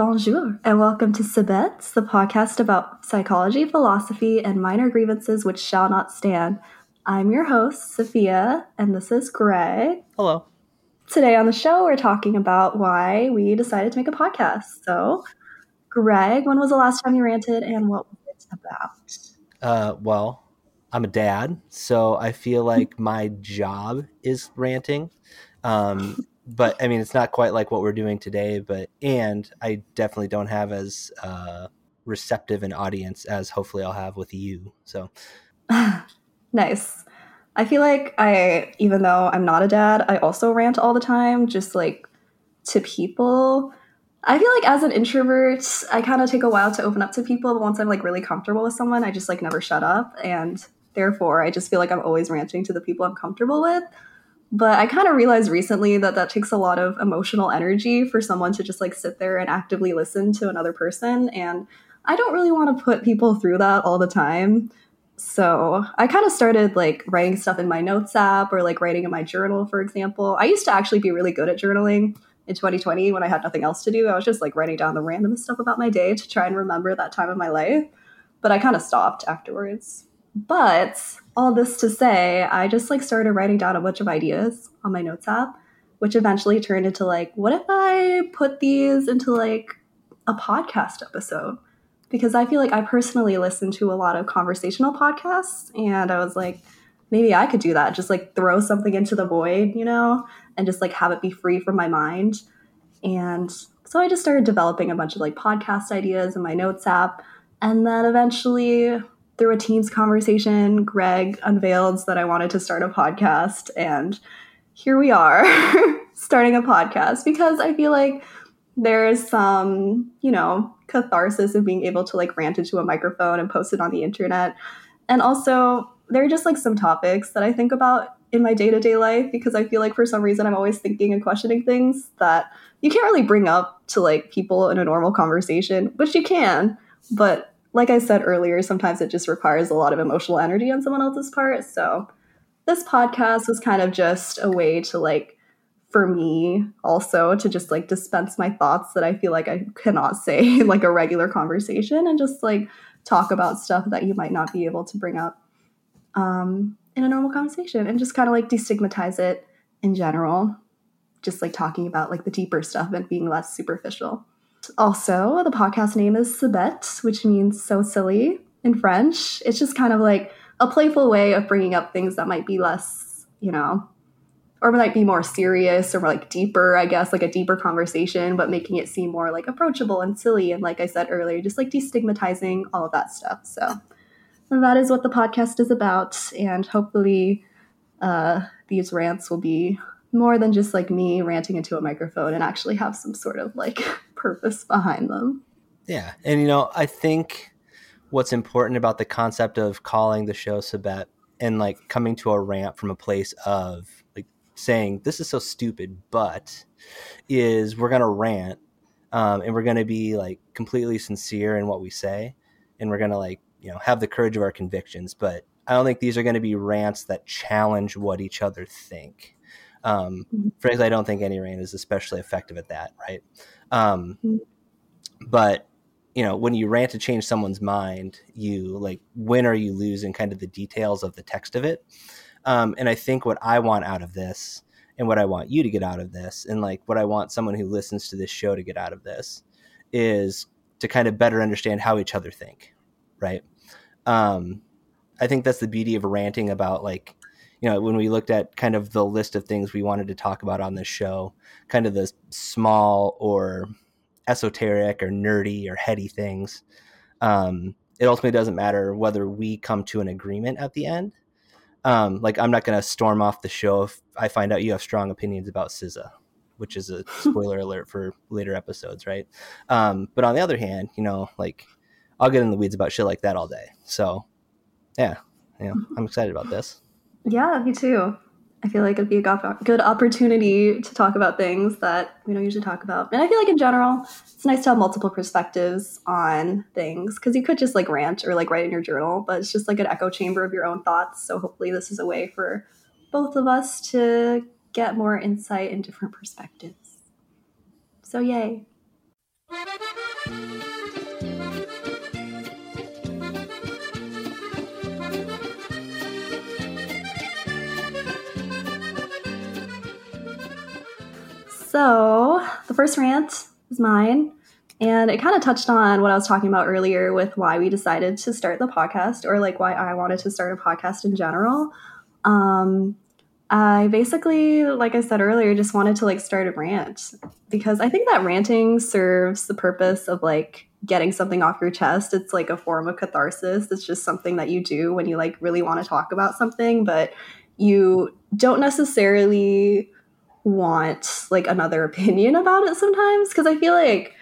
Bonjour, and welcome to Sabets, the podcast about psychology, philosophy, and minor grievances which shall not stand. I'm your host, Sophia, and this is Greg. Hello. Today on the show, we're talking about why we decided to make a podcast. So, Greg, when was the last time you ranted, and what was it about? Uh, well, I'm a dad, so I feel like my job is ranting. Um, but I mean, it's not quite like what we're doing today. But and I definitely don't have as uh, receptive an audience as hopefully I'll have with you. So nice. I feel like I, even though I'm not a dad, I also rant all the time, just like to people. I feel like as an introvert, I kind of take a while to open up to people. But once I'm like really comfortable with someone, I just like never shut up. And therefore, I just feel like I'm always ranting to the people I'm comfortable with. But I kind of realized recently that that takes a lot of emotional energy for someone to just like sit there and actively listen to another person. And I don't really want to put people through that all the time. So I kind of started like writing stuff in my notes app or like writing in my journal, for example. I used to actually be really good at journaling in 2020 when I had nothing else to do. I was just like writing down the random stuff about my day to try and remember that time of my life. But I kind of stopped afterwards. But all this to say, I just like started writing down a bunch of ideas on my notes app, which eventually turned into like, what if I put these into like a podcast episode? Because I feel like I personally listen to a lot of conversational podcasts, and I was like, maybe I could do that. Just like throw something into the void, you know, and just like have it be free from my mind. And so I just started developing a bunch of like podcast ideas in my notes app. And then eventually through a Teams conversation, Greg unveiled that I wanted to start a podcast. And here we are starting a podcast because I feel like there's some, you know, catharsis of being able to like rant into a microphone and post it on the internet. And also, there are just like some topics that I think about in my day to day life because I feel like for some reason I'm always thinking and questioning things that you can't really bring up to like people in a normal conversation, which you can, but like I said earlier, sometimes it just requires a lot of emotional energy on someone else's part. So this podcast was kind of just a way to like for me also to just like dispense my thoughts that I feel like I cannot say in like a regular conversation and just like talk about stuff that you might not be able to bring up um, in a normal conversation and just kind of like destigmatize it in general. Just like talking about like the deeper stuff and being less superficial. Also, the podcast name is Si Bete, which means so silly in French. It's just kind of like a playful way of bringing up things that might be less, you know, or might be more serious or like deeper, I guess, like a deeper conversation, but making it seem more like approachable and silly. And like I said earlier, just like destigmatizing all of that stuff. So that is what the podcast is about. And hopefully, uh, these rants will be more than just like me ranting into a microphone and actually have some sort of like purpose behind them. Yeah. And you know, I think what's important about the concept of calling the show Si Bete and like coming to a rant from a place of like saying this is so stupid, but is we're gonna rant um, and we're gonna be like completely sincere in what we say and we're gonna like you know have the courage of our convictions, but I don't think these are going to be rants that challenge what each other think. Um, mm-hmm. frankly, I don't think any rant is especially effective at that, right? Um, mm-hmm. But you know, when you rant to change someone's mind, you like win or you lose in kind of the details of the text of it. Um, and I think what I want out of this, and what I want you to get out of this, and like what I want someone who listens to this show to get out of this, is to kind of better understand how each other think, right? Um, I think that's the beauty of ranting about like you know, when we looked at kind of the list of things we wanted to talk about on this show, kind of the small or esoteric or nerdy or heady things, um, it ultimately doesn't matter whether we come to an agreement at the end. Um, like I'm not gonna storm off the show if I find out you have strong opinions about SZA, which is a spoiler alert for later episodes, right? Um, but on the other hand, you know, like I'll get in the weeds about shit like that all day. So yeah, yeah, I'm excited about this. Yeah, me too. I feel like it'd be a good opportunity to talk about things that we don't usually talk about. And I feel like in general, it's nice to have multiple perspectives on things because you could just like rant or like write in your journal, but it's just like an echo chamber of your own thoughts. So hopefully, this is a way for both of us to get more insight and different perspectives. So, yay. So, the first rant is mine. And it kind of touched on what I was talking about earlier with why we decided to start the podcast or like why I wanted to start a podcast in general. Um, I basically, like I said earlier, just wanted to like start a rant because I think that ranting serves the purpose of like getting something off your chest. It's like a form of catharsis. It's just something that you do when you like really want to talk about something, but you don't necessarily want like another opinion about it sometimes because I feel like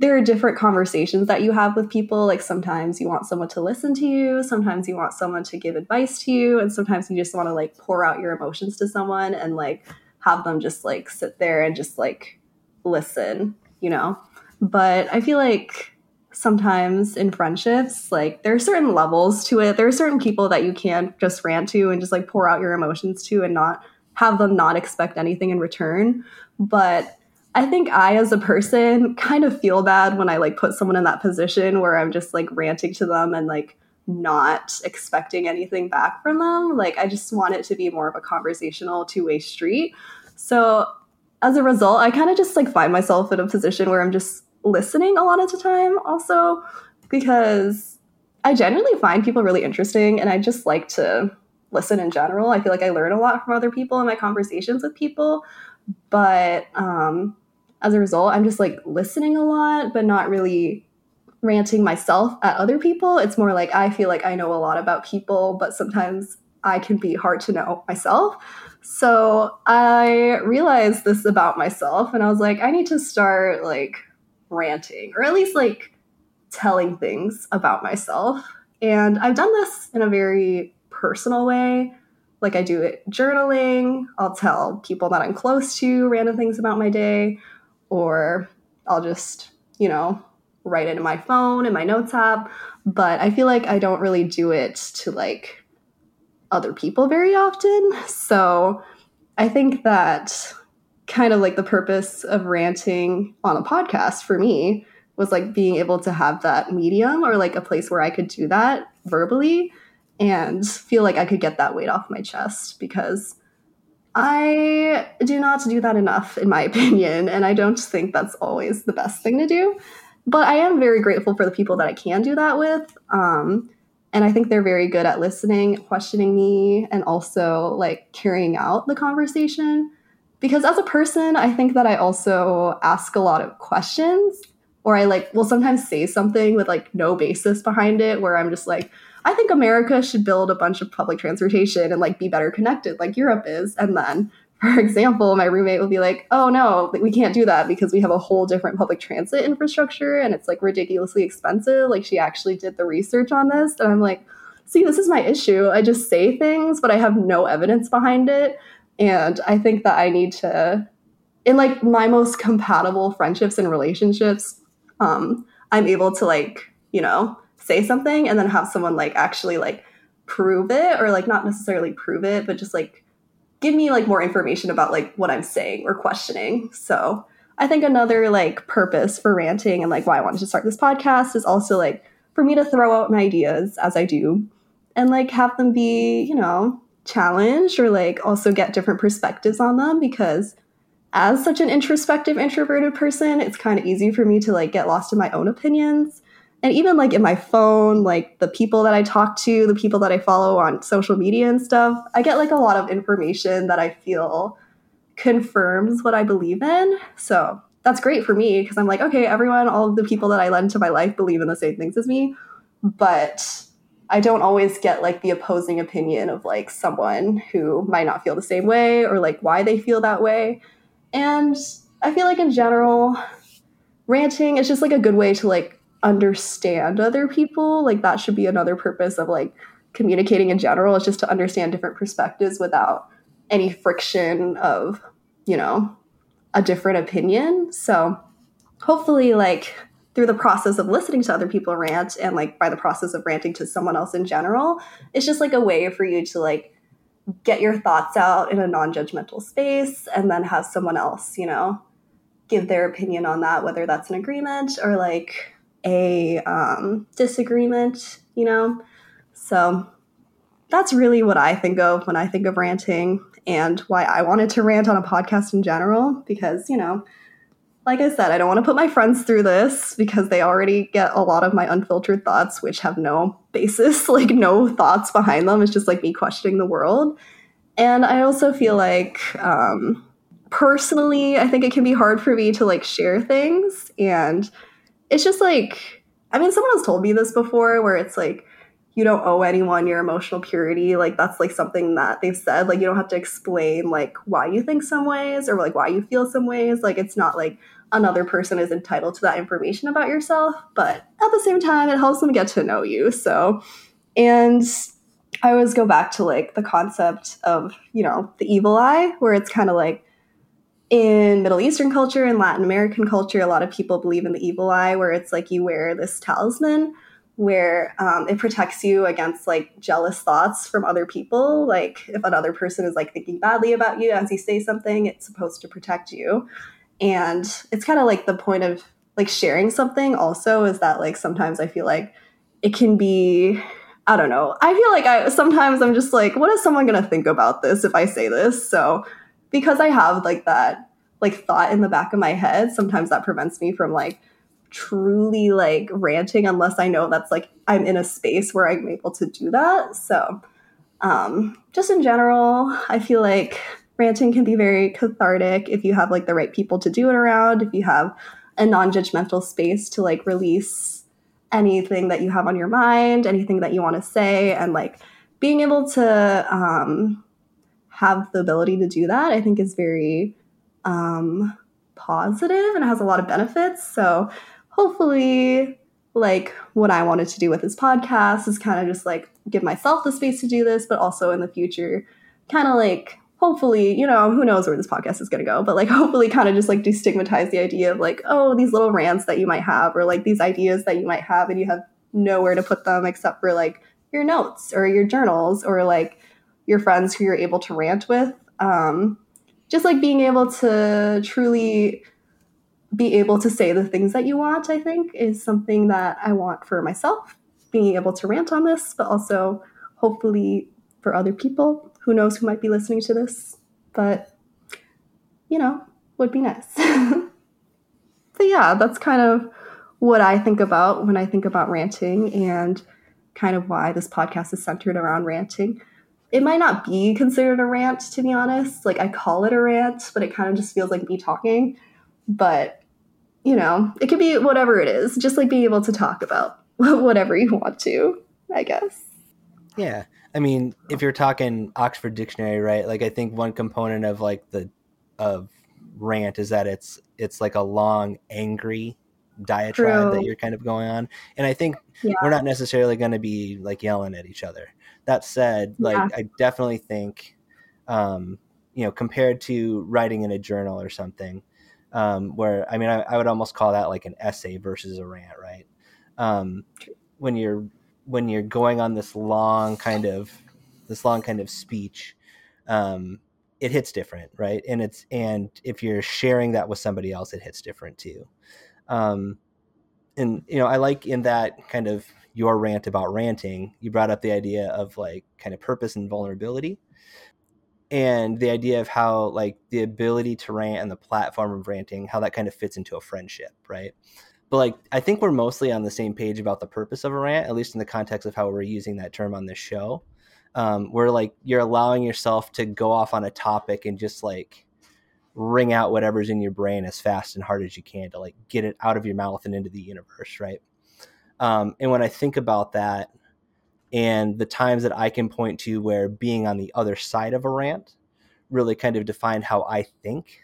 there are different conversations that you have with people. Like sometimes you want someone to listen to you, sometimes you want someone to give advice to you, and sometimes you just want to like pour out your emotions to someone and like have them just like sit there and just like listen, you know? But I feel like sometimes in friendships, like there are certain levels to it. There are certain people that you can't just rant to and just like pour out your emotions to and not have them not expect anything in return. But I think I, as a person, kind of feel bad when I like put someone in that position where I'm just like ranting to them and like not expecting anything back from them. Like, I just want it to be more of a conversational two way street. So, as a result, I kind of just like find myself in a position where I'm just listening a lot of the time, also because I generally find people really interesting and I just like to listen in general. I feel like I learn a lot from other people in my conversations with people. But um, as a result, I'm just like listening a lot, but not really ranting myself at other people. It's more like I feel like I know a lot about people, but sometimes I can be hard to know myself. So I realized this about myself and I was like, I need to start like ranting or at least like telling things about myself. And I've done this in a very personal way. Like I do it journaling. I'll tell people that I'm close to random things about my day, or I'll just, you know, write it in my phone in my notes app. But I feel like I don't really do it to like other people very often. So I think that kind of like the purpose of ranting on a podcast for me was like being able to have that medium or like a place where I could do that verbally and feel like I could get that weight off my chest because I do not do that enough, in my opinion, and I don't think that's always the best thing to do. But I am very grateful for the people that I can do that with. Um, and I think they're very good at listening, questioning me, and also like carrying out the conversation. Because as a person, I think that I also ask a lot of questions, or I like will sometimes say something with like no basis behind it, where I'm just like, I think America should build a bunch of public transportation and like be better connected like Europe is. And then, for example, my roommate will be like, oh no, we can't do that because we have a whole different public transit infrastructure and it's like ridiculously expensive. Like she actually did the research on this. And I'm like, see, this is my issue. I just say things, but I have no evidence behind it. And I think that I need to, in like my most compatible friendships and relationships, um, I'm able to like, you know, say something and then have someone like actually like prove it or like not necessarily prove it but just like give me like more information about like what i'm saying or questioning. So i think another like purpose for ranting and like why i wanted to start this podcast is also like for me to throw out my ideas as i do and like have them be you know challenged or like also get different perspectives on them because as such an introspective introverted person it's kind of easy for me to like get lost in my own opinions and even like in my phone like the people that i talk to the people that i follow on social media and stuff i get like a lot of information that i feel confirms what i believe in so that's great for me because i'm like okay everyone all of the people that i lend to my life believe in the same things as me but I don't always get like the opposing opinion of like someone who might not feel the same way or like why they feel that way. And I feel like in general, ranting is just like a good way to like understand other people. Like that should be another purpose of like communicating in general is just to understand different perspectives without any friction of, you know, a different opinion. So hopefully like through the process of listening to other people rant and like by the process of ranting to someone else in general, it's just like a way for you to like get your thoughts out in a non-judgmental space and then have someone else, you know, give their opinion on that, whether that's an agreement or like a um, disagreement, you know. So that's really what I think of when I think of ranting and why I wanted to rant on a podcast in general because, you know, like I said, I don't want to put my friends through this because they already get a lot of my unfiltered thoughts, which have no basis, like no thoughts behind them. It's just like me questioning the world. And I also feel like, um, personally, I think it can be hard for me to like share things. And it's just like, I mean, someone has told me this before where it's like, you don't owe anyone your emotional purity. Like, that's like something that they've said. Like, you don't have to explain like why you think some ways or like why you feel some ways. Like, it's not like another person is entitled to that information about yourself. But at the same time, it helps them get to know you. So, and I always go back to like the concept of, you know, the evil eye, where it's kind of like, in Middle Eastern culture and Latin American culture, a lot of people believe in the evil eye, where it's like you wear this talisman where um, it protects you against like jealous thoughts from other people. Like if another person is like thinking badly about you as you say something, it's supposed to protect you. And it's kind of like the point of like sharing something also is that like sometimes I feel like it can be I don't know. I feel like I sometimes I'm just like, what is someone gonna think about this if I say this? So because I have like that like thought in the back of my head, sometimes that prevents me from like truly like ranting unless I know that's like I'm in a space where I'm able to do that. So um just in general, I feel like ranting can be very cathartic if you have like the right people to do it around, if you have a non-judgmental space to like release anything that you have on your mind, anything that you want to say and like being able to um have the ability to do that, I think is very um, positive and has a lot of benefits. So hopefully, like what I wanted to do with this podcast is kind of just like give myself the space to do this, but also in the future, kind of like hopefully, you know, who knows where this podcast is going to go, but like hopefully kind of just like destigmatize the idea of like, oh, these little rants that you might have or like these ideas that you might have and you have nowhere to put them except for like your notes or your journals or like your friends who you're able to rant with. Um, just like being able to truly be able to say the things that you want, I think, is something that I want for myself. Being able to rant on this, but also hopefully for other people. Who knows who might be listening to this? But, you know, would be nice. so, yeah, that's kind of what I think about when I think about ranting and kind of why this podcast is centered around ranting it might not be considered a rant to be honest. Like i call it a rant but it kind of just feels like me talking. But you know it could be whatever it is just like being able to talk about whatever you want to i guess. Yeah. I mean if you're talking oxford dictionary right like i think one component of like the of rant is that it's it's like a long angry diatribe True. that you're kind of going on and i think yeah. we're not necessarily going to be like yelling at each other that said, like yeah. I definitely think, um, you know, compared to writing in a journal or something, um, where I mean, I, I, would almost call that like an essay versus a rant, right? Um, when you're when you're going on this long kind of this long kind of speech, um, it hits different, right? And it's and if you're sharing that with somebody else, it hits different too. Um, and you know, I like in that kind of your rant about ranting, you brought up the idea of like kind of purpose and vulnerability. And the idea of how like the ability to rant and the platform of ranting how that kind of fits into a friendship right? But like i think we're mostly on the same page about the purpose of a rant at least in the context of how we're using that term on this show. Um, where like you're allowing yourself to go off on a topic and just like wring out whatever's in your brain as fast and hard as you can to like get it out of your mouth and into the universe right um, and when I think about that, and the times that I can point to where being on the other side of a rant really kind of defined how I think.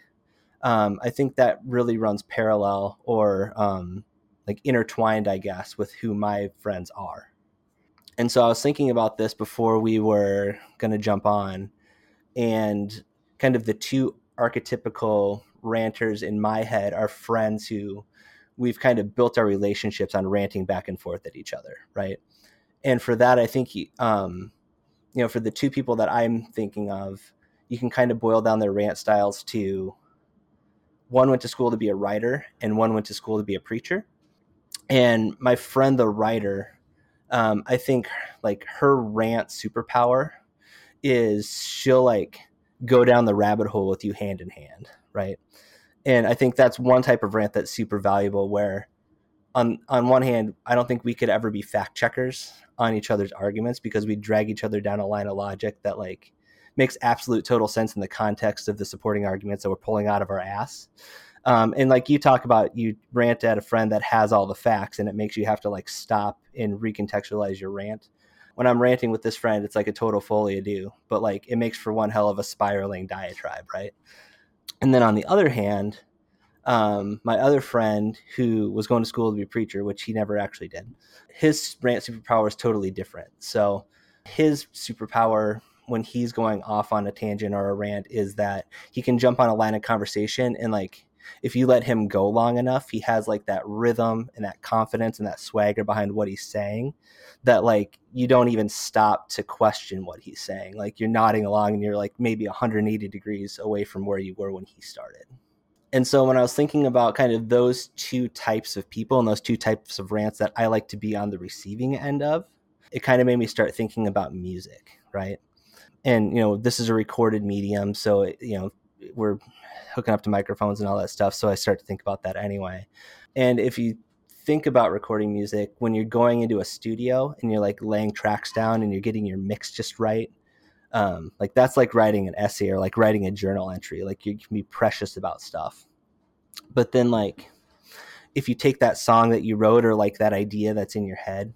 Um, I think that really runs parallel or um, like intertwined, I guess, with who my friends are. And so I was thinking about this before we were going to jump on, and kind of the two archetypical ranters in my head are friends who we've kind of built our relationships on ranting back and forth at each other, right? And for that, I think, um, you know, for the two people that I'm thinking of, you can kind of boil down their rant styles to one went to school to be a writer and one went to school to be a preacher. And my friend, the writer, um, I think like her rant superpower is she'll like go down the rabbit hole with you hand in hand, right? And I think that's one type of rant that's super valuable where on on one hand, I don't think we could ever be fact checkers on each other's arguments because we drag each other down a line of logic that like makes absolute total sense in the context of the supporting arguments that we're pulling out of our ass. Um, and like you talk about, you rant at a friend that has all the facts, and it makes you have to like stop and recontextualize your rant. When I'm ranting with this friend, it's like a total folie à deux, but like it makes for one hell of a spiraling diatribe, right? And then on the other hand, um, my other friend who was going to school to be a preacher, which he never actually did, his rant superpower is totally different. So his superpower when he's going off on a tangent or a rant is that he can jump on a line of conversation and like if you let him go long enough, he has like that rhythm and that confidence and that swagger behind what he's saying that like you don't even stop to question what he's saying. Like you're nodding along and you're like maybe 180 degrees away from where you were when he started. And so when I was thinking about kind of those two types of people and those two types of rants that I like to be on the receiving end of, it kind of made me start thinking about music, right? And you know, this is a recorded medium, so it, you know, we're hooking up to microphones and all that stuff. So I start to think about that anyway. And if you think about recording music, when you're going into a studio and you're like laying tracks down and you're getting your mix just right, um, like that's like writing an essay or like writing a journal entry. Like you can be precious about stuff. But then like if you take that song that you wrote or like that idea that's in your head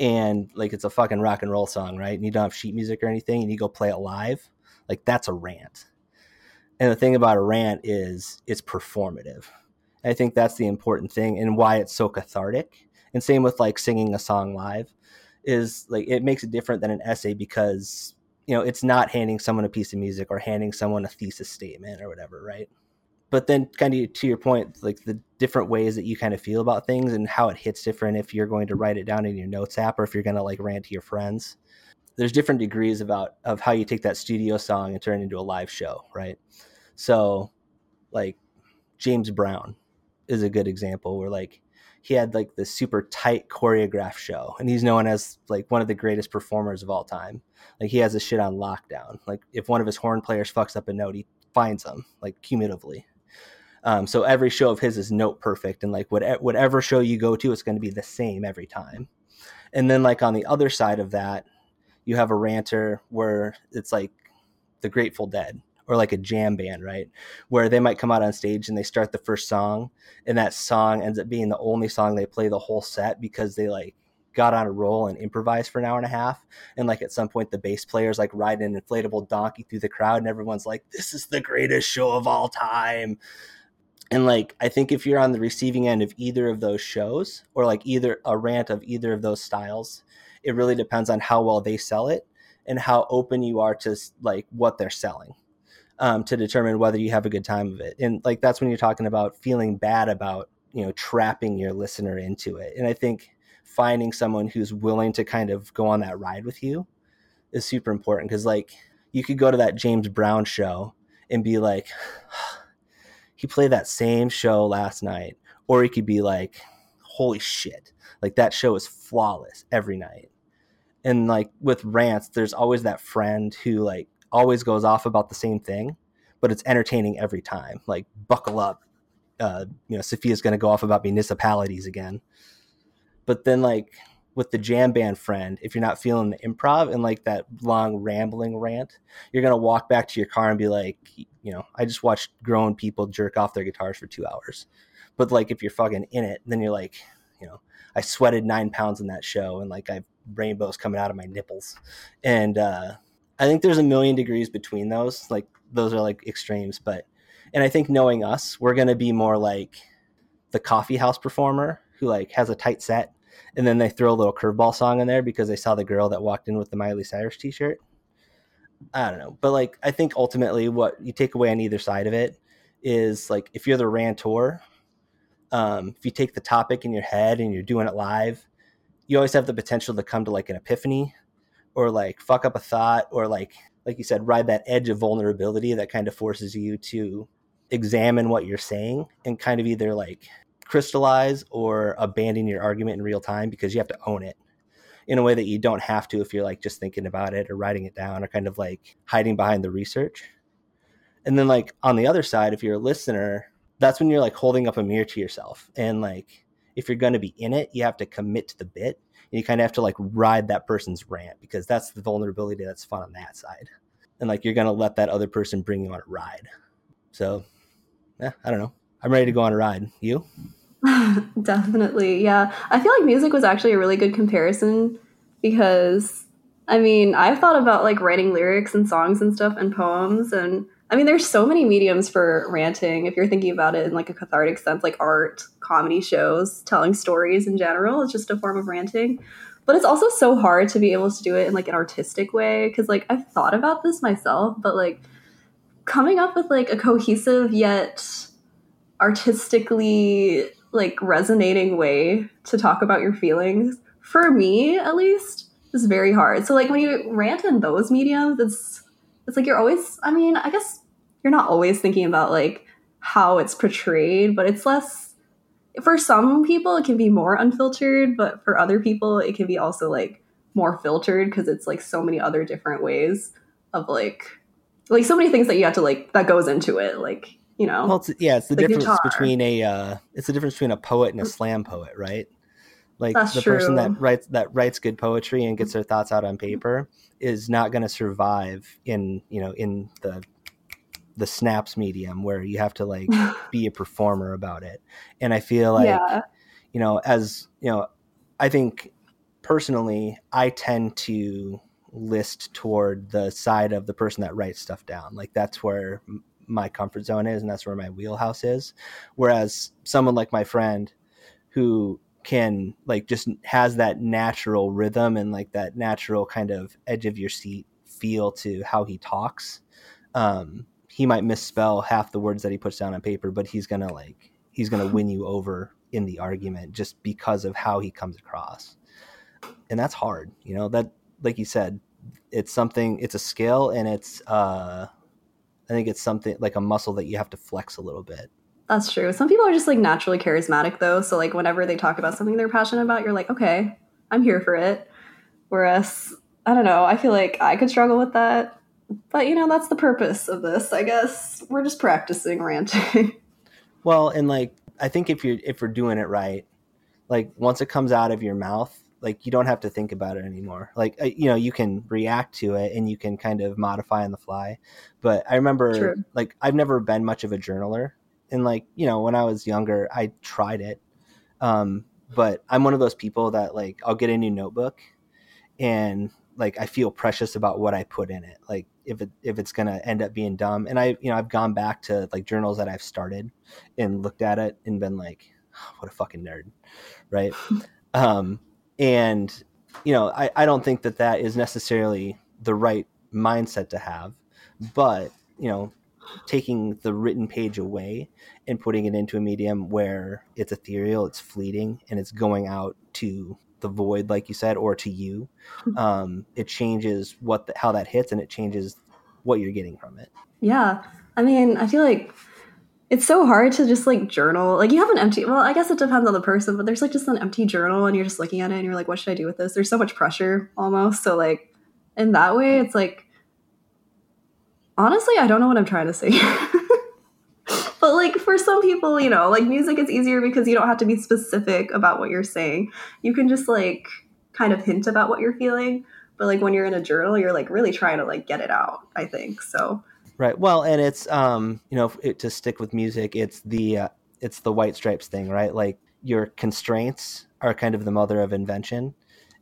and like it's a fucking rock and roll song, right? And you don't have sheet music or anything and you go play it live, like that's a rant and the thing about a rant is it's performative. I think that's the important thing and why it's so cathartic. And same with like singing a song live is like it makes it different than an essay because you know it's not handing someone a piece of music or handing someone a thesis statement or whatever, right? But then kind of to your point, like the different ways that you kind of feel about things and how it hits different if you're going to write it down in your notes app or if you're going to like rant to your friends. There's different degrees about of how you take that studio song and turn it into a live show, right? So, like James Brown is a good example where like he had like the super tight choreographed show and he's known as like one of the greatest performers of all time. Like he has this shit on lockdown. Like if one of his horn players fucks up a note, he finds them like cumulatively. Um, so every show of his is note perfect, and like whatever, whatever show you go to, it's going to be the same every time. And then like on the other side of that, you have a ranter where it's like the Grateful Dead, or like a jam band, right? Where they might come out on stage and they start the first song, and that song ends up being the only song they play the whole set because they like got on a roll and improvised for an hour and a half. And like at some point, the bass player's like riding an inflatable donkey through the crowd, and everyone's like, "This is the greatest show of all time." And like, I think if you're on the receiving end of either of those shows, or like either a rant of either of those styles, it really depends on how well they sell it and how open you are to like what they're selling um, to determine whether you have a good time of it. And like that's when you're talking about feeling bad about you know trapping your listener into it. And I think finding someone who's willing to kind of go on that ride with you is super important because like you could go to that James Brown show and be like, he played that same show last night, or he could be like, holy shit, like that show is flawless every night. And like with rants, there's always that friend who like always goes off about the same thing, but it's entertaining every time. Like buckle up. Uh, you know, Sophia's going to go off about municipalities again. But then like with the jam band friend, if you're not feeling the improv and like that long rambling rant, you're going to walk back to your car and be like, you know, I just watched grown people jerk off their guitars for 2 hours. But like if you're fucking in it, then you're like, you know I sweated nine pounds in that show and like I have rainbows coming out of my nipples, and uh, I think there's a million degrees between those. Like those are like extremes, but and I think knowing us, we're gonna be more like the coffee house performer who like has a tight set and then they throw a little curveball song in there because they saw the girl that walked in with the Miley Cyrus t-shirt. I don't know, but like I think ultimately what you take away on either side of it is like if you're the rantor, um, if you take the topic in your head and you're doing it live, you always have the potential to come to like an epiphany or like fuck up a thought or like like you said ride that edge of vulnerability that kind of forces you to examine what you're saying and kind of either like crystallize or abandon your argument in real time because you have to own it in a way that you don't have to if you're like just thinking about it or writing it down or kind of like hiding behind the research. And then like on the other side, if you're a listener, that's when you're like holding up a mirror to yourself. And like if you're going to be in it, you have to commit to the bit. And you kind of have to like ride that person's rant because that's the vulnerability that's fun on that side. And like you're going to let that other person bring you on a ride. So, yeah, I don't know. I'm ready to go on a ride. You? Definitely. Yeah. I feel like music was actually a really good comparison because I mean, I've thought about like writing lyrics and songs and stuff and poems and I mean, there's so many mediums for ranting if you're thinking about it in like a cathartic sense, like art, comedy shows, telling stories in general. It's just a form of ranting. But it's also so hard to be able to do it in like an artistic way because like I've thought about this myself, but like coming up with like a cohesive yet artistically like resonating way to talk about your feelings for me at least is very hard so like when you rant in those mediums it's it's like you're always i mean i guess you're not always thinking about like how it's portrayed but it's less for some people it can be more unfiltered but for other people it can be also like more filtered because it's like so many other different ways of like like so many things that you have to like that goes into it like you know? Well it's, yeah it's the, the difference guitar. between a uh it's the difference between a poet and a mm. slam poet right? Like That's the true. person that writes that writes good poetry and gets mm. their thoughts out on mm. paper is not going to survive in you know in the the snaps medium where you have to like be a performer about it. And i feel like yeah. you know as you know i think personally i tend to list toward the side of the person that writes stuff down. Like that's where my comfort zone is and that's where my wheelhouse is. Whereas someone like my friend who can like just has that natural rhythm and like that natural kind of edge of your seat feel to how he talks um he might misspell half the words that he puts down on paper but he's gonna like he's gonna win you over in the argument just because of how he comes across and that's hard you know that like you said it's something it's a skill and it's uh I think it's something like a muscle that you have to flex a little bit. That's true. Some people are just like naturally charismatic though. So like whenever they talk about something they're passionate about, you're like, okay, I'm here for it. Whereas I don't know, I feel like I could struggle with that. But you know, that's the purpose of this. I guess we're just practicing ranting. well, and like I think if you're if we're doing it right, like once it comes out of your mouth, like you don't have to think about it anymore like you know you can react to it and you can kind of modify on the fly but i remember True. like i've never been much of a journaler and like you know when i was younger i tried it um, but i'm one of those people that like i'll get a new notebook and like i feel precious about what i put in it like if it if it's gonna end up being dumb. And i you know i've gone back to like journals that i've started and looked at it and been like oh, what a fucking nerd right? Um and you know I, I don't think that that is necessarily the right mindset to have but you know taking the written page away and putting it into a medium where it's ethereal it's fleeting and it's going out to the void like you said or to you hmm. um, it changes what the, how that hits and it changes what you're getting from it yeah i mean i feel like it's so hard to just like journal. Like you have an empty well, I guess it depends on the person, but there's like just an empty journal and you're just looking at it and you're like, what should I do with this? There's so much pressure almost. So like in that way, it's like honestly, I don't know what I'm trying to say. but like for some people, you know, like music is easier because you don't have to be specific about what you're saying. You can just like kind of hint about what you're feeling. But like when you're in a journal, you're like really trying to like get it out, I think. So Right. Well, and it's um, you know, it, to stick with music, it's the uh, it's the white stripes thing, right? Like your constraints are kind of the mother of invention.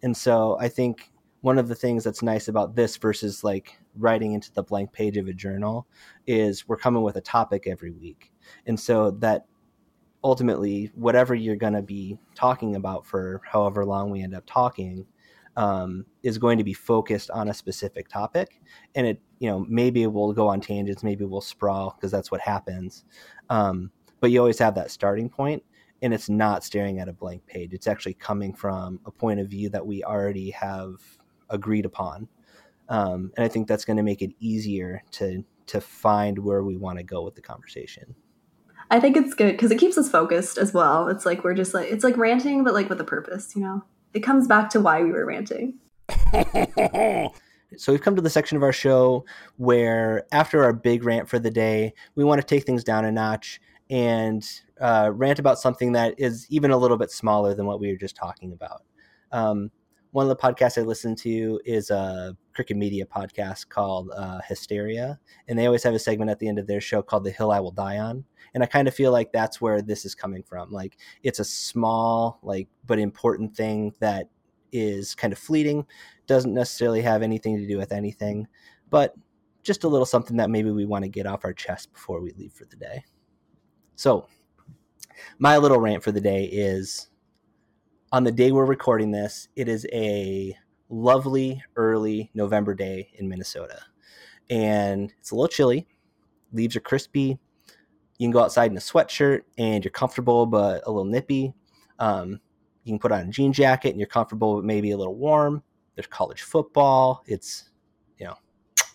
And so I think one of the things that's nice about this versus like writing into the blank page of a journal is we're coming with a topic every week. And so that ultimately, whatever you're going to be talking about for however long we end up talking, um, is going to be focused on a specific topic. And it, you know, maybe we'll go on tangents, maybe we'll sprawl because that's what happens. Um, but you always have that starting point and it's not staring at a blank page. It's actually coming from a point of view that we already have agreed upon. Um, and I think that's going to make it easier to to find where we want to go with the conversation. I think it's good because it keeps us focused as well. It's like we're just like it's like ranting, but like with a purpose. You know, it comes back to why we were ranting. so we've come to the section of our show where after our big rant for the day, we want to take things down a notch and uh, rant about something that is even a little bit smaller than what we were just talking about. Um, one of the podcasts I listen to is a Crooked Media podcast called uh, Hysteria, and they always have a segment at the end of their show called "The Hill I Will Die On." And I kind of feel like that's where this is coming from. Like it's a small, like but important thing that is kind of fleeting, doesn't necessarily have anything to do with anything, but just a little something that maybe we want to get off our chest before we leave for the day. So, my little rant for the day is on the day we're recording this, it is a lovely early November day in Minnesota. And it's a little chilly. Leaves are crispy. You can go outside in a sweatshirt and you're comfortable but a little nippy. Um, you can put on a jean jacket and you're comfortable but maybe a little warm. There's college football. It's, you know,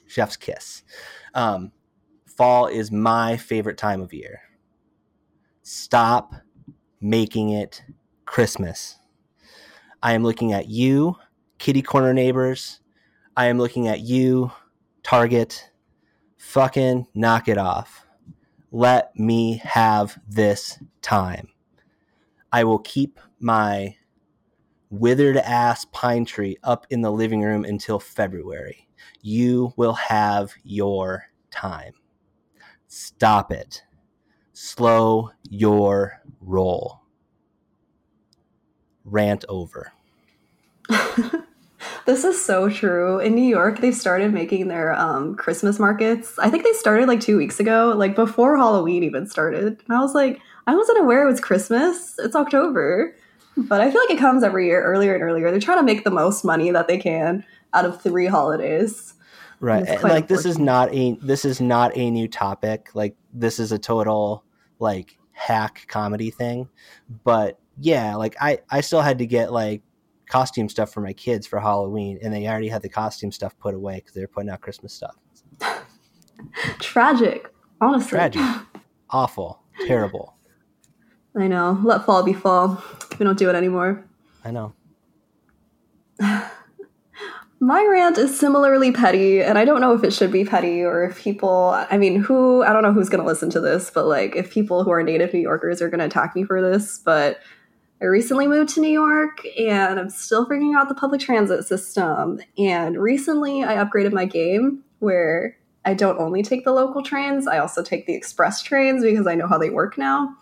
chef's kiss. Um, fall is my favorite time of year. Stop making it Christmas. I am looking at you, kitty corner neighbors. I am looking at you, Target. Fucking knock it off. Let me have this time. I will keep my withered ass pine tree up in the living room until February. You will have your time. Stop it. Slow your roll. Rant over. this is so true. In New York, they've started making their um, Christmas markets. I think they started like two weeks ago, like before Halloween even started. And I was like, I wasn't aware it was Christmas. It's October. But I feel like it comes every year, earlier and earlier. They're trying to make the most money that they can out of three holidays. Right. Like this is not a this is not a new topic. Like this is a total like hack comedy thing. But yeah, like I I still had to get like costume stuff for my kids for Halloween, and they already had the costume stuff put away because they were putting out Christmas stuff. Tragic, honestly. Tragic, awful, terrible. I know. Let fall be fall. We don't do it anymore. I know. My rant is similarly petty, and I don't know if it should be petty or if people, I mean, who, I don't know who's going to listen to this, but like if people who are native New Yorkers are going to attack me for this, but I recently moved to New York and I'm still figuring out the public transit system. And recently I upgraded my game where I don't only take the local trains, I also take the express trains because I know how they work now.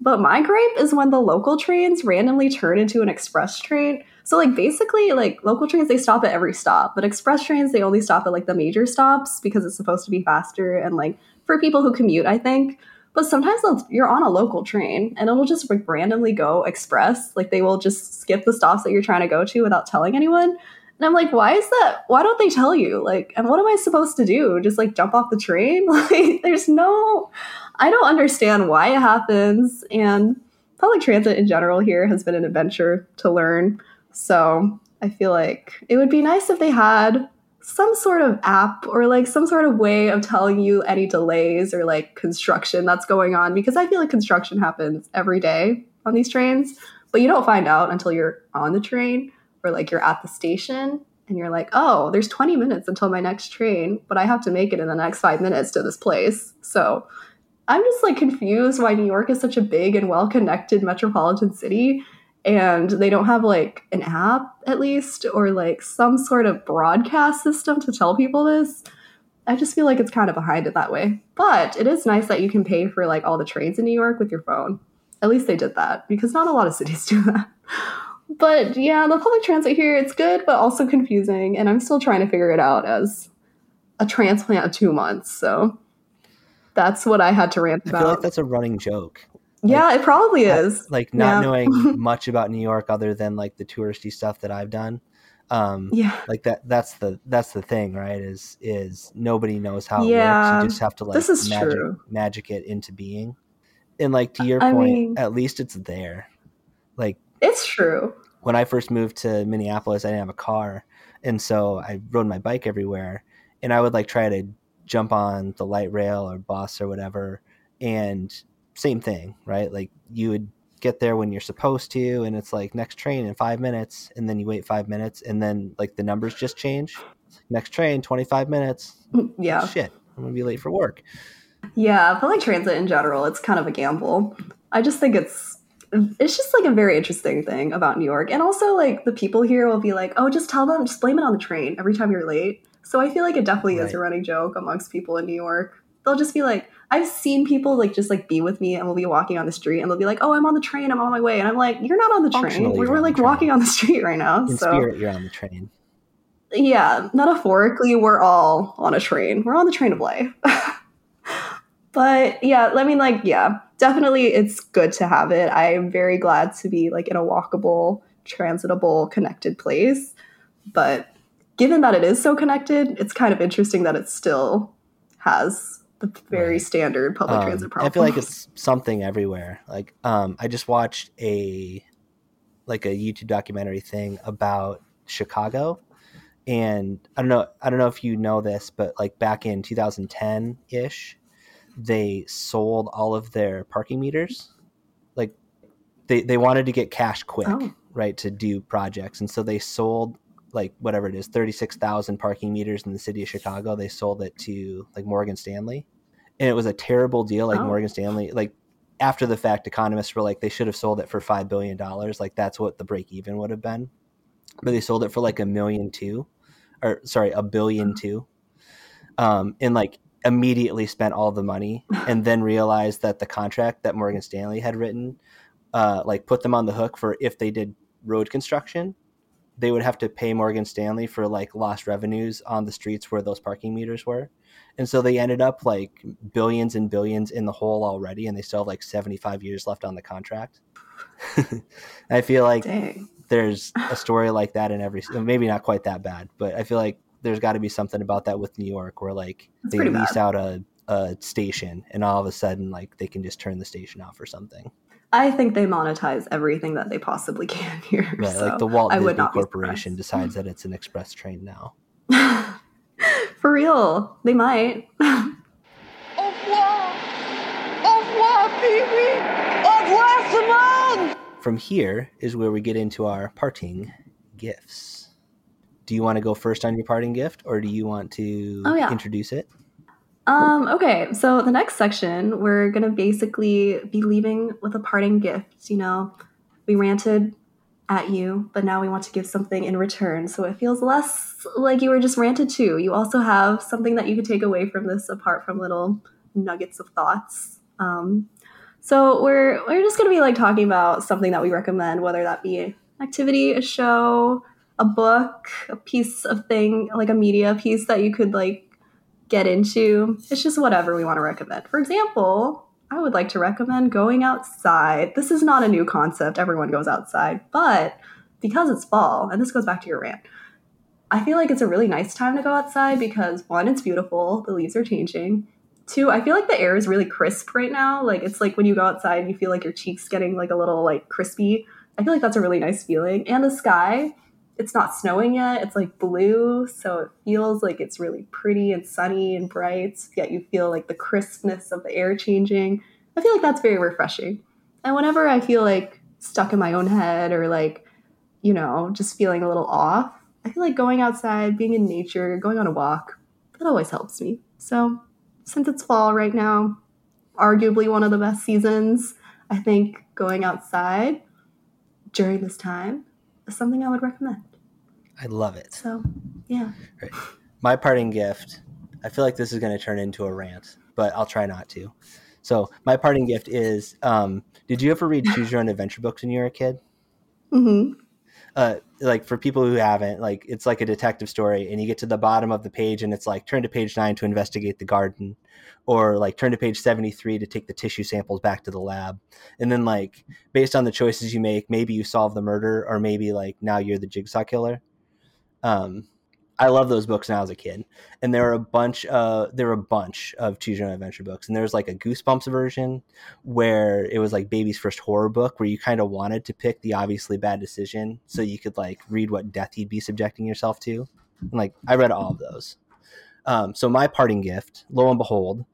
But my gripe is when the local trains randomly turn into an express train. So like basically like local trains they stop at every stop, but express trains they only stop at like the major stops because it's supposed to be faster and like for people who commute, I think. But sometimes you're on a local train and it'll just like randomly go express. Like they will just skip the stops that you're trying to go to without telling anyone. And I'm like, why is that? Why don't they tell you? Like, and what am I supposed to do? Just like jump off the train? Like, there's no, I don't understand why it happens. And public transit in general here has been an adventure to learn. So I feel like it would be nice if they had some sort of app or like some sort of way of telling you any delays or like construction that's going on because I feel like construction happens every day on these trains, but you don't find out until you're on the train or like you're at the station and you're like, oh, there's 20 minutes until my next train, but I have to make it in the next five minutes to this place. So I'm just like confused why New York is such a big and well connected metropolitan city and they don't have like an app at least or like some sort of broadcast system to tell people this. I just feel like it's kind of behind it that way. But it is nice that you can pay for like all the trains in New York with your phone. At least they did that because not a lot of cities do that. But yeah, the public transit here, it's good, but also confusing. And I'm still trying to figure it out as a transplant of two months. So that's what I had to rant about I feel like that's a running joke. Yeah, it probably is. Like not Yeah. knowing much about New York other than like the touristy stuff that I've done. Um, Yeah. like that that's the that's the thing right is is nobody knows how it Yeah, works you just have to like this is magic, true. magic it into being and like to your I point mean- at least it's there like It's true. when i first moved to minneapolis i didn't have a car and so i rode my bike everywhere and i would like try to jump on the light rail or bus or whatever and same thing right like you would get there when you're supposed to and it's like next train in five minutes and then you wait five minutes and then like the numbers just change next train 25 minutes Yeah. shit i'm gonna be late for work Yeah, public transit in general, it's kind of a gamble. I just think it's it's just like a very interesting thing about New York. And also like the people here will be like, "Oh, just tell them, just blame it on the train every time you're late." So I feel like it definitely is a running joke amongst people in New York. They'll just be like, I've seen people like just like be with me and we'll be walking on the street and they'll be like, "Oh, I'm on the train. I'm on my way." And I'm like, "You're not on the train. We were like train. walking on the street right now." in so spirit you're on the train yeah, metaphorically, we're all on a train. We're on the train of life. but yeah, I mean, like, yeah, definitely it's good to have it. I'm very glad to be like in a walkable, transitable, connected place. But given that it is so connected, it's kind of interesting that it still has the very Right. standard public Um, transit I feel like it's something everywhere. Like, um, I just watched a like a YouTube documentary thing about Chicago, and I don't know, I don't know if you know this, but like back in 2010 ish, they sold all of their parking meters. Like, they they wanted to get cash quick, Oh. right, to do projects, and so they sold like whatever it is, 36,000 parking meters in the city of Chicago. They sold it to like Morgan Stanley and it was a terrible deal. Like Oh. Morgan Stanley, like after the fact, economists were like they should have sold it for five billion dollars. Like that's what the break even would have been, but they sold it for like a million two, or sorry, a billion two, um, and like immediately spent all the money, and then realized that the contract that Morgan Stanley had written, uh, like put them on the hook for if they did road construction. They would have to pay Morgan Stanley for like lost revenues on the streets where those parking meters were and so they ended up like billions and billions in the hole already and they still have like 75 years left on the contract i feel like Dang. there's a story like that in every maybe not quite that bad but i feel like there's got to be something about that with new york where like That's they lease bad. out a, a station and all of a sudden like they can just turn the station off or something I think they monetize everything that they possibly can here. right so like the walt I disney would not be corporation decides that it's an express train now For real, they might. Au revoir! Au revoir, Pee-wee! Au revoir, Simone! from here is where we get into our parting gifts. Do you want to go first on your parting gift, or do you want to Oh, yeah. introduce it? Um, okay, so the next section, we're gonna basically be leaving with a parting gift. You know, we ranted at you, but now we want to give something in return, so it feels less like you were just ranted to. You also have something that you could take away from this, apart from little nuggets of thoughts. Um, so we're we're just gonna be like talking about something that we recommend, whether that be an activity, a show, a book, a piece of thing, like a media piece that you could like get into. It's just whatever we want to recommend. For example, I would like to recommend going outside. This is not a new concept, everyone goes outside, but because it's fall, and this goes back to your rant, I feel like it's a really nice time to go outside because one, it's beautiful, the leaves are changing. Two, I feel like the air is really crisp right now. Like it's like when you go outside, you feel like your cheeks getting like a little like crispy. I feel like that's a really nice feeling. And the sky, it's not snowing yet. It's like blue, so it feels like it's really pretty and sunny and bright. Yet you feel like the crispness of the air changing. I feel like that's very refreshing. And whenever I feel like stuck in my own head or like, you know, just feeling a little off, I feel like going outside, being in nature, going on a walk, that always helps me. So, since it's fall right now, arguably one of the best seasons, I think going outside during this time is something I would recommend. I love it. So, yeah. My parting gift. I feel like this is going to turn into a rant, but I'll try not to. So my parting gift is: um, Did you ever read choose your own adventure books when you were a kid? hmm uh, like for people who haven't, like it's like a detective story, and you get to the bottom of the page, and it's like turn to page nine to investigate the garden, or like turn to page seventy three to take the tissue samples back to the lab, and then like based on the choices you make, maybe you solve the murder, or maybe like now you're the jigsaw killer. Um, I love those books now as a kid, and there are a bunch. Uh, there were a bunch of choose your own adventure books, and there's like a Goosebumps version where it was like baby's first horror book, where you kind of wanted to pick the obviously bad decision, so you could like read what death you'd be subjecting yourself to. And, like I read all of those. Um, so my parting gift, lo and behold,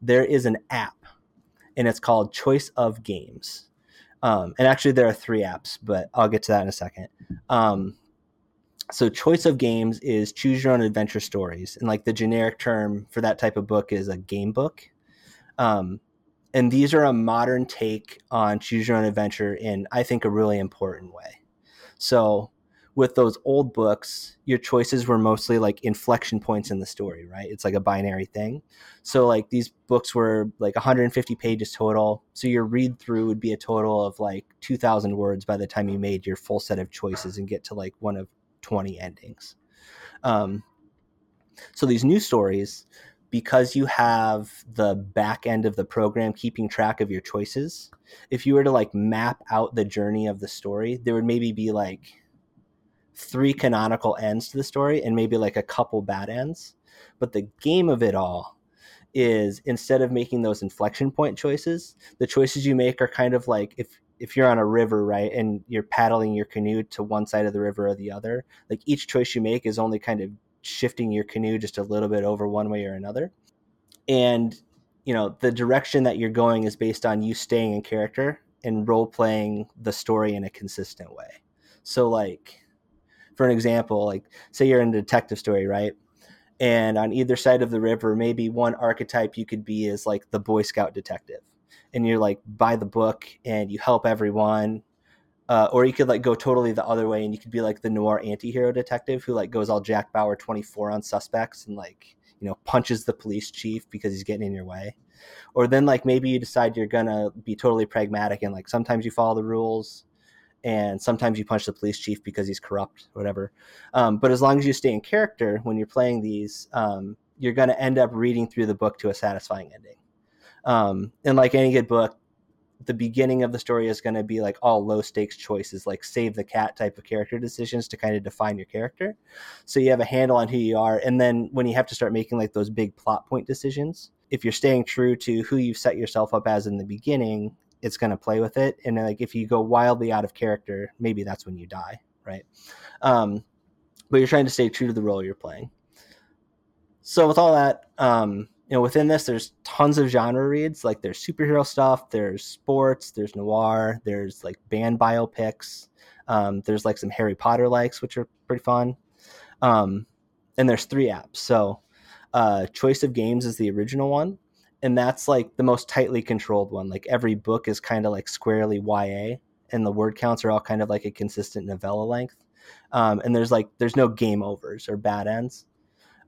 there is an app, and it's called Choice of Games. Um, and actually, there are three apps, but I'll get to that in a second. Um, so choice of games is choose your own adventure stories and like the generic term for that type of book is a game book. Um, and these are a modern take on choose your own adventure in i think a really important way. So with those old books your choices were mostly like inflection points in the story right? It's like a binary thing. So like these books were like 150 pages total. So your read through would be a total of like 2000 words by the time you made your full set of choices and get to like one of 20 endings. Um, so these new stories, because you have the back end of the program keeping track of your choices, if you were to like map out the journey of the story, there would maybe be like three canonical ends to the story and maybe like a couple bad ends. But the game of it all is instead of making those inflection point choices, the choices you make are kind of like if if you're on a river, right, and you're paddling your canoe to one side of the river or the other, like each choice you make is only kind of shifting your canoe just a little bit over one way or another. And, you know, the direction that you're going is based on you staying in character and role playing the story in a consistent way. So, like, for an example, like, say you're in a detective story, right? And on either side of the river, maybe one archetype you could be is like the Boy Scout detective and you're like by the book and you help everyone uh, or you could like go totally the other way and you could be like the noir anti-hero detective who like goes all jack bauer 24 on suspects and like you know punches the police chief because he's getting in your way. Or then like maybe you decide you're gonna be totally pragmatic and like sometimes you follow the rules and sometimes you punch the police chief because he's corrupt whatever. Um, but as long as you stay in character when you're playing these um, you're to end up reading through the book to a satisfying ending um, and like any good book, the beginning of the story is going to be like all low stakes choices, like save the cat type of character decisions to kind of define your character. So you have a handle on who you are. And then when you have to start making like those big plot point decisions, if you're staying true to who you've set yourself up as in the beginning, it's going to play with it. And like if you go wildly out of character, maybe that's when you die, right? Um, but you're trying to stay true to the role you're playing. So with all that, um, you know within this there's tons of genre reads. Like there's superhero stuff there's sports there's noir there's like band biopics. Um, there's like some harry potter likes which are pretty fun. Um, and there's three apps. So uh, choice of games is the original one and that's like the most tightly controlled one. Like every book is kind of like squarely ya and the word counts are all kind of like a consistent novella length. Um, and there's like there's no game overs or bad ends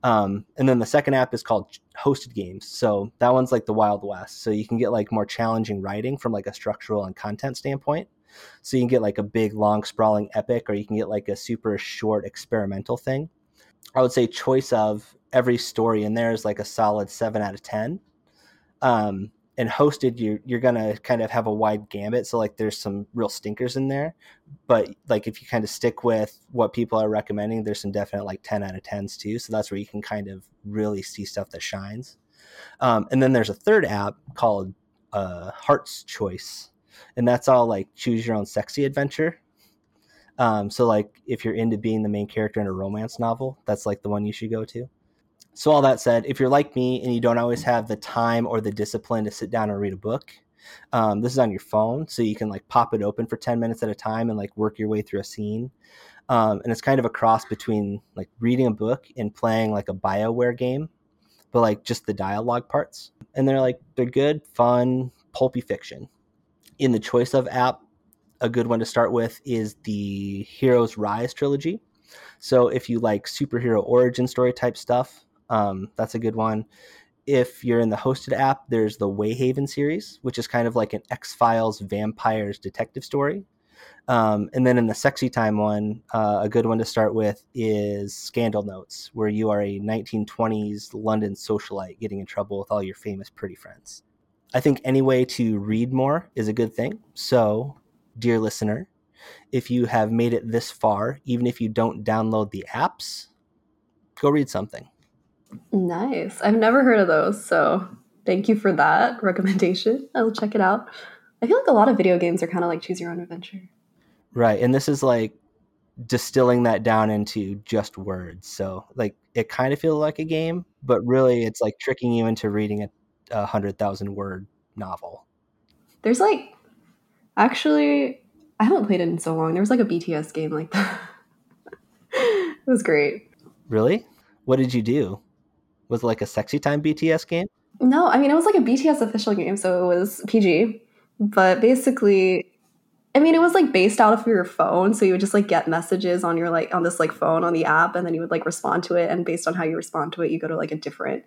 um, and then the second app is called Hosted Games. So that one's like the Wild West. So you can get like more challenging writing from like a structural and content standpoint. So you can get like a big, long, sprawling epic, or you can get like a super short experimental thing. I would say choice of every story in there is like a solid seven out of ten. Um, and hosted you're you're gonna kind of have a wide gambit so like there's some real stinkers in there. But like if you kind of stick with what people are recommending there's some definite like 10 out of 10s too so that's where you can kind of really see stuff that shines. Um, and then there's a third app called uh, heart's choice and that's all like choose your own sexy adventure. Um, so like if you're into being the main character in a romance novel that's like the one you should go to so, all that said, if you're like me and you don't always have the time or the discipline to sit down and read a book, um, this is on your phone, so you can like pop it open for 10 minutes at a time and like work your way through a scene. Um, and it's kind of a cross between like reading a book and playing like a BioWare game, but like just the dialogue parts. And they're like, they're good, fun, pulpy fiction. In the Choice of app, a good one to start with is the Heroes Rise trilogy. So if you like superhero origin story type stuff, um, that's a good one. if you're in the hosted app, there's the Wayhaven series, which is kind of like an X Files vampires detective story. Um, and then in the sexy time one, uh, a good one to start with is Scandal Notes, where you are a 1920s London socialite getting in trouble with all your famous pretty friends. I think any way to read more is a good thing. So, dear listener, if you have made it this far, even if you don't download the apps, go read something. Nice. I've never heard of those, so thank you for that recommendation. I'll check it out. I feel like a lot of video games are kind of like choose your own adventure. Right. And this is like distilling that down into just words. So, like, it kind of feels like a game, but really it's like tricking you into reading a, a hundred thousand word novel. There's like, actually, I haven't played it in so long. There was like a BTS game like that. it was great. Really? What did you do? Was it like a sexy time BTS game? No, I mean, it was like a BTS official game, so it was PG. But basically, I mean, it was like based out of your phone, so you would just like get messages on your like on this like phone on the app, and then you would like respond to it, and based on how you respond to it, you go to like a different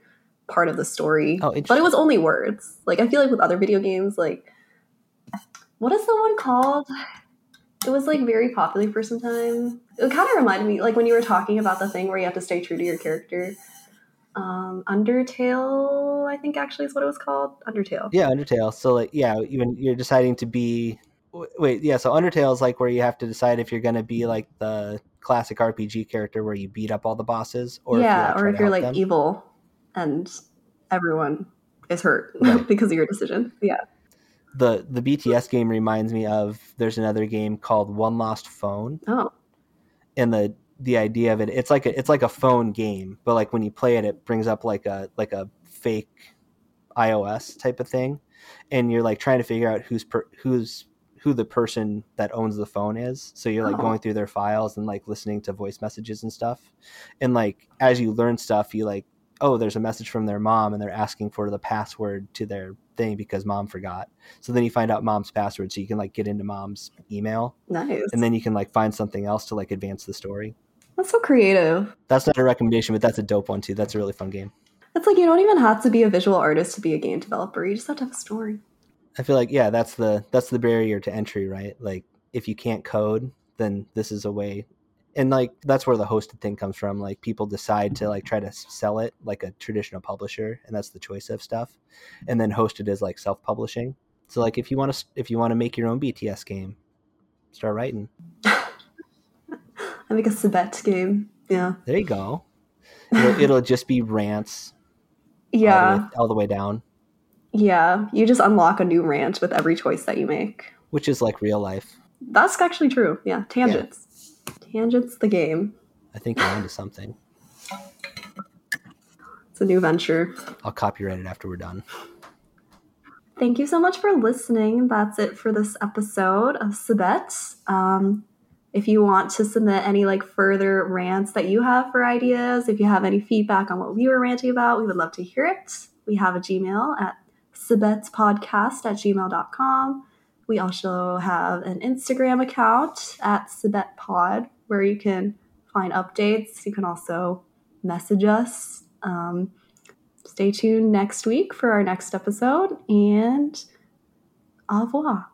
part of the story. Oh, but it was only words. Like I feel like with other video games, like what is the one called? It was like very popular for some time. It kind of reminded me like when you were talking about the thing where you have to stay true to your character. Um, Undertale, I think actually is what it was called. Undertale. Yeah, Undertale. So, like, yeah, even you're deciding to be. Wait, yeah. So Undertale is like where you have to decide if you're going to be like the classic RPG character where you beat up all the bosses, or yeah, if or if you're like, like try to help them. evil and everyone is hurt Right. because of your decision. Yeah. the the BTS game reminds me of there's another game called One Lost Phone, Oh, and the the idea of it it's like a, it's like a phone game, but like when you play it, it brings up like a like a fake iOS type of thing, and you're like trying to figure out who's per, who's who the person that owns the phone is. So you're like Oh. going through their files and like listening to voice messages and stuff, and like as you learn stuff, you like oh there's a message from their mom and they're asking for the password to their thing because mom forgot. So then you find out mom's password so you can like get into mom's email nice. and then you can like find something else to like advance the story. That's so creative. That's not a recommendation, but that's a dope one too. That's a really fun game. It's like you don't even have to be a visual artist to be a game developer. You just have to have a story. I feel like yeah, that's the that's the barrier to entry, right? Like if you can't code, then this is a way. And like that's where the hosted thing comes from. Like people decide to like try to sell it like a traditional publisher, and that's the choice of stuff. And then hosted is like self-publishing. So like if you want to if you want to make your own BTS game, start writing. I make a Si Bete game. Yeah. There you go. It'll, it'll just be rants all the Yeah. way- all the way down, Yeah. You just unlock a new rant with every choice that you make. which is like real life. That's actually true. Yeah. Tangents. Tangents the game. I think you're onto something. It's a new venture. I'll copyright it after we're done. Thank you so much for listening. That's it for this episode of Si Bete. Um, if you want to submit any like further rants that you have for ideas, if you have any feedback on what we were ranting about, we would love to hear it. We have a Gmail at sabetspodcast at gmail.com. We also have an Instagram account at sabetpod where you can find updates. You can also message us. Um, stay tuned next week for our next episode and au revoir.